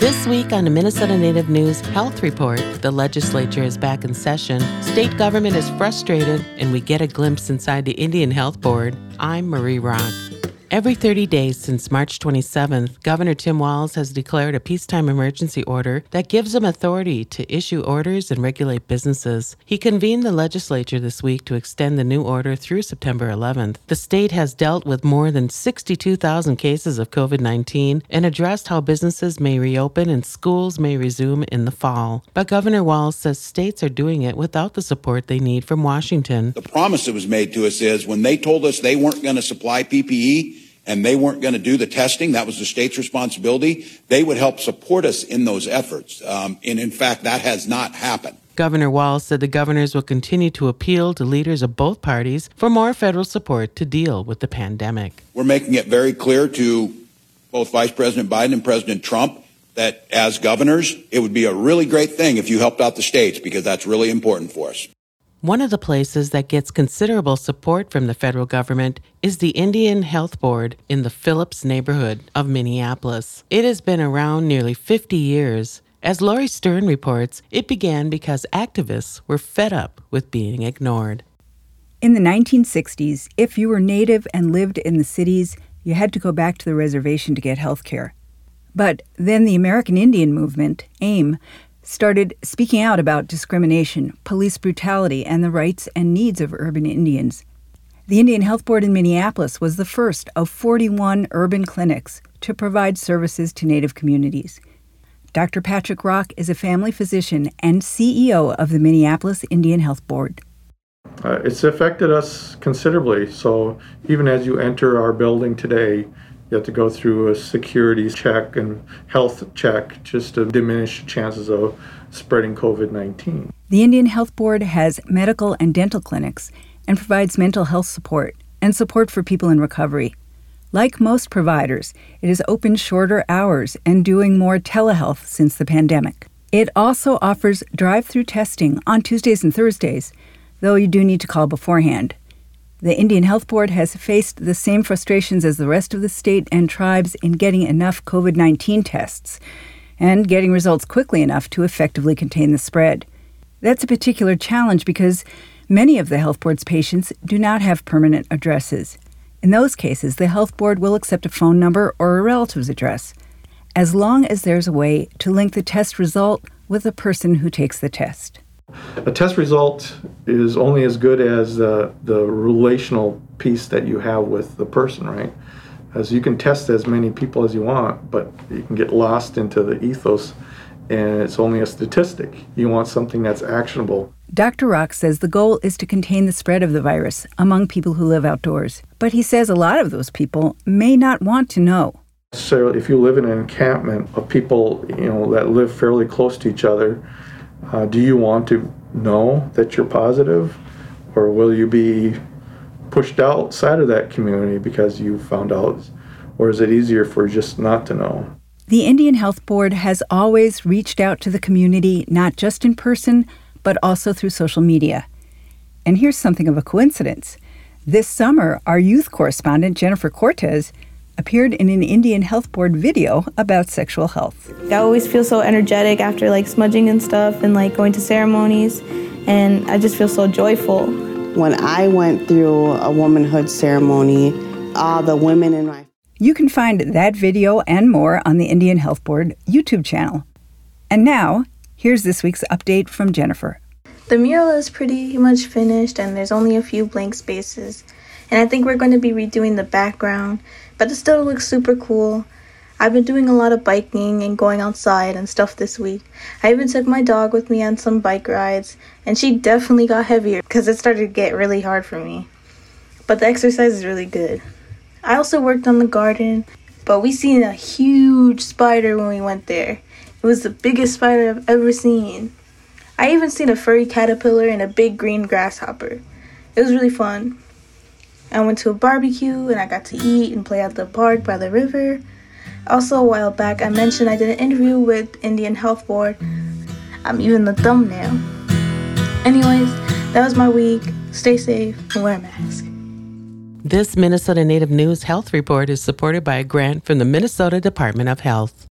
This week on the Minnesota Native News Health Report, the legislature is back in session, state government is frustrated, and we get a glimpse inside the Indian Health Board. I'm Marie Rock. Every 30 days since March 27th, Governor Tim Walz has declared a peacetime emergency order that gives him authority to issue orders and regulate businesses. He convened the legislature this week to extend the new order through September 11th. The state has dealt with more than 62,000 cases of COVID 19 and addressed how businesses may reopen and schools may resume in the fall. But Governor Walz says states are doing it without the support they need from Washington. The promise that was made to us is when they told us they weren't going to supply PPE, and they weren't going to do the testing. That was the state's responsibility. They would help support us in those efforts. Um, and in fact, that has not happened. Governor Walz said the governors will continue to appeal to leaders of both parties for more federal support to deal with the pandemic. We're making it very clear to both Vice President Biden and President Trump that as governors, it would be a really great thing if you helped out the states because that's really important for us. One of the places that gets considerable support from the federal government is the Indian Health Board in the Phillips neighborhood of Minneapolis. It has been around nearly 50 years. As Laurie Stern reports, it began because activists were fed up with being ignored. In the 1960s, if you were native and lived in the cities, you had to go back to the reservation to get health care. But then the American Indian Movement, AIM, started speaking out about discrimination, police brutality, and the rights and needs of urban Indians. The Indian Health Board in Minneapolis was the first of 41 urban clinics to provide services to Native communities. Dr. Patrick Rock is a family physician and CEO of the Minneapolis Indian Health Board. Uh, it's affected us considerably. So, even as you enter our building today, you have to go through a security check and health check just to diminish chances of spreading COVID 19. The Indian Health Board has medical and dental clinics and provides mental health support and support for people in recovery. Like most providers, it has opened shorter hours and doing more telehealth since the pandemic. It also offers drive through testing on Tuesdays and Thursdays, though you do need to call beforehand. The Indian Health Board has faced the same frustrations as the rest of the state and tribes in getting enough COVID 19 tests and getting results quickly enough to effectively contain the spread. That's a particular challenge because many of the Health Board's patients do not have permanent addresses. In those cases, the Health Board will accept a phone number or a relative's address, as long as there's a way to link the test result with the person who takes the test. A test result is only as good as the, the relational piece that you have with the person, right? As you can test as many people as you want, but you can get lost into the ethos and it's only a statistic. You want something that's actionable. Dr. Rock says the goal is to contain the spread of the virus among people who live outdoors. But he says a lot of those people may not want to know. So if you live in an encampment of people, you know, that live fairly close to each other, uh, do you want to know that you're positive, or will you be pushed outside of that community because you found out, or is it easier for just not to know? The Indian Health Board has always reached out to the community, not just in person, but also through social media. And here's something of a coincidence. This summer, our youth correspondent, Jennifer Cortez, appeared in an Indian Health Board video about sexual health. I always feel so energetic after like smudging and stuff and like going to ceremonies, and I just feel so joyful. When I went through a womanhood ceremony, all the women in my You can find that video and more on the Indian Health Board YouTube channel. And now, here's this week's update from Jennifer. The mural is pretty much finished, and there's only a few blank spaces. And I think we're going to be redoing the background but it still looks super cool. I've been doing a lot of biking and going outside and stuff this week. I even took my dog with me on some bike rides, and she definitely got heavier because it started to get really hard for me. But the exercise is really good. I also worked on the garden, but we seen a huge spider when we went there. It was the biggest spider I've ever seen. I even seen a furry caterpillar and a big green grasshopper. It was really fun. I went to a barbecue and I got to eat and play at the park by the river. Also, a while back, I mentioned I did an interview with Indian Health Board. I'm even the thumbnail. Anyways, that was my week. Stay safe and wear a mask. This Minnesota Native News Health Report is supported by a grant from the Minnesota Department of Health.